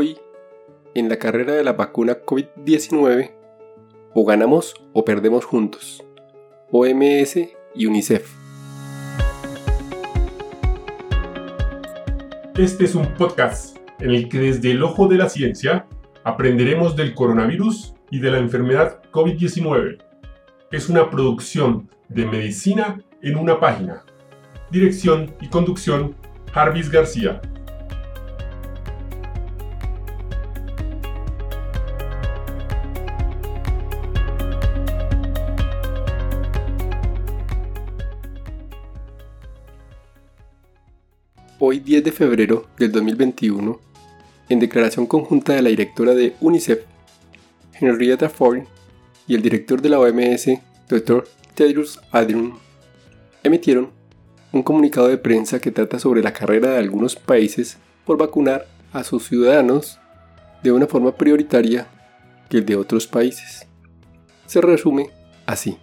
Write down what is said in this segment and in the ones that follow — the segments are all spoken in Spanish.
Hoy, en la carrera de la vacuna COVID-19, o ganamos o perdemos juntos. OMS y UNICEF. Este es un podcast en el que desde el ojo de la ciencia aprenderemos del coronavirus y de la enfermedad COVID-19. Es una producción de medicina en una página. Dirección y conducción, Jarvis García. Hoy 10 de febrero del 2021, en declaración conjunta de la directora de UNICEF, Henrietta Ford, y el director de la OMS, Dr. Tedros Adhanom, emitieron un comunicado de prensa que trata sobre la carrera de algunos países por vacunar a sus ciudadanos de una forma prioritaria que el de otros países. Se resume así.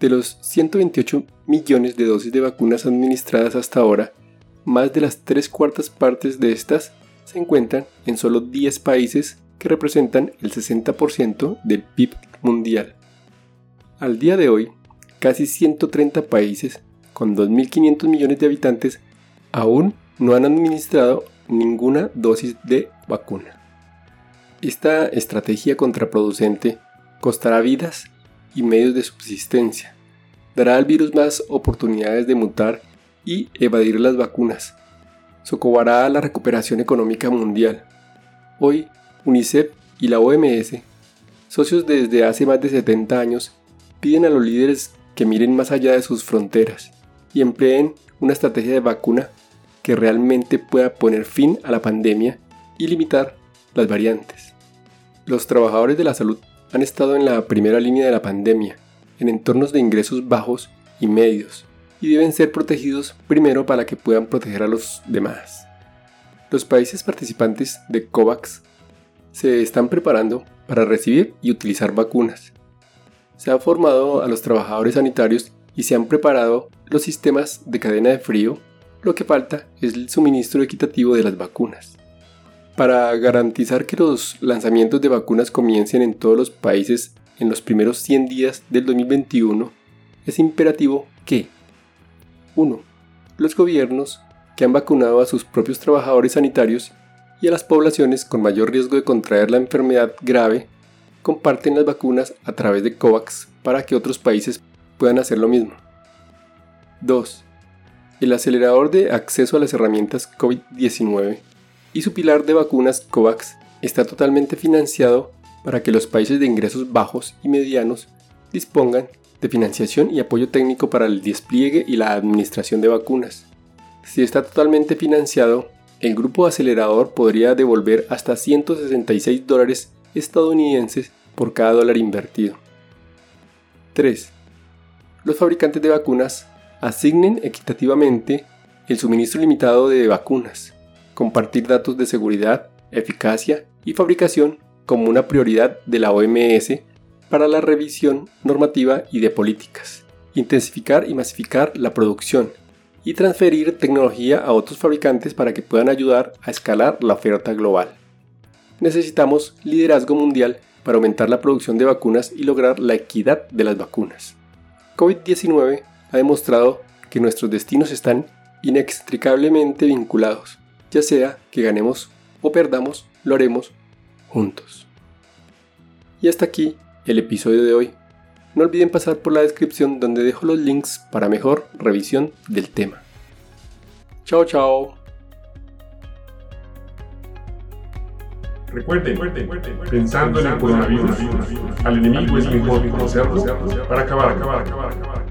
De los 128 millones de dosis de vacunas administradas hasta ahora, más de las tres cuartas partes de estas se encuentran en solo 10 países que representan el 60% del PIB mundial. Al día de hoy, casi 130 países con 2.500 millones de habitantes aún no han administrado ninguna dosis de vacuna. Esta estrategia contraproducente costará vidas y medios de subsistencia, dará al virus más oportunidades de mutar y evadir las vacunas. Socobará la recuperación económica mundial. Hoy, UNICEF y la OMS, socios desde hace más de 70 años, piden a los líderes que miren más allá de sus fronteras y empleen una estrategia de vacuna que realmente pueda poner fin a la pandemia y limitar las variantes. Los trabajadores de la salud han estado en la primera línea de la pandemia, en entornos de ingresos bajos y medios, y deben ser protegidos primero para que puedan proteger a los demás. Los países participantes de COVAX se están preparando para recibir y utilizar vacunas. Se ha formado a los trabajadores sanitarios y se han preparado los sistemas de cadena de frío. Lo que falta es el suministro equitativo de las vacunas. Para garantizar que los lanzamientos de vacunas comiencen en todos los países en los primeros 100 días del 2021, es imperativo que 1. Los gobiernos que han vacunado a sus propios trabajadores sanitarios y a las poblaciones con mayor riesgo de contraer la enfermedad grave comparten las vacunas a través de COVAX para que otros países puedan hacer lo mismo. 2. El acelerador de acceso a las herramientas COVID-19 y su pilar de vacunas COVAX está totalmente financiado para que los países de ingresos bajos y medianos dispongan de financiación y apoyo técnico para el despliegue y la administración de vacunas. Si está totalmente financiado, el grupo acelerador podría devolver hasta 166 dólares estadounidenses por cada dólar invertido. 3. Los fabricantes de vacunas asignen equitativamente el suministro limitado de vacunas, compartir datos de seguridad, eficacia y fabricación como una prioridad de la OMS para la revisión normativa y de políticas, intensificar y masificar la producción y transferir tecnología a otros fabricantes para que puedan ayudar a escalar la oferta global. Necesitamos liderazgo mundial para aumentar la producción de vacunas y lograr la equidad de las vacunas. COVID-19 ha demostrado que nuestros destinos están inextricablemente vinculados, ya sea que ganemos o perdamos, lo haremos juntos. Y hasta aquí el episodio de hoy. No olviden pasar por la descripción donde dejo los links para mejor revisión del tema. Chao, chao. Recuerden, pensando en el coronavirus, al enemigo es mejor conocerlo para acabar, acabar, acabar, acabar.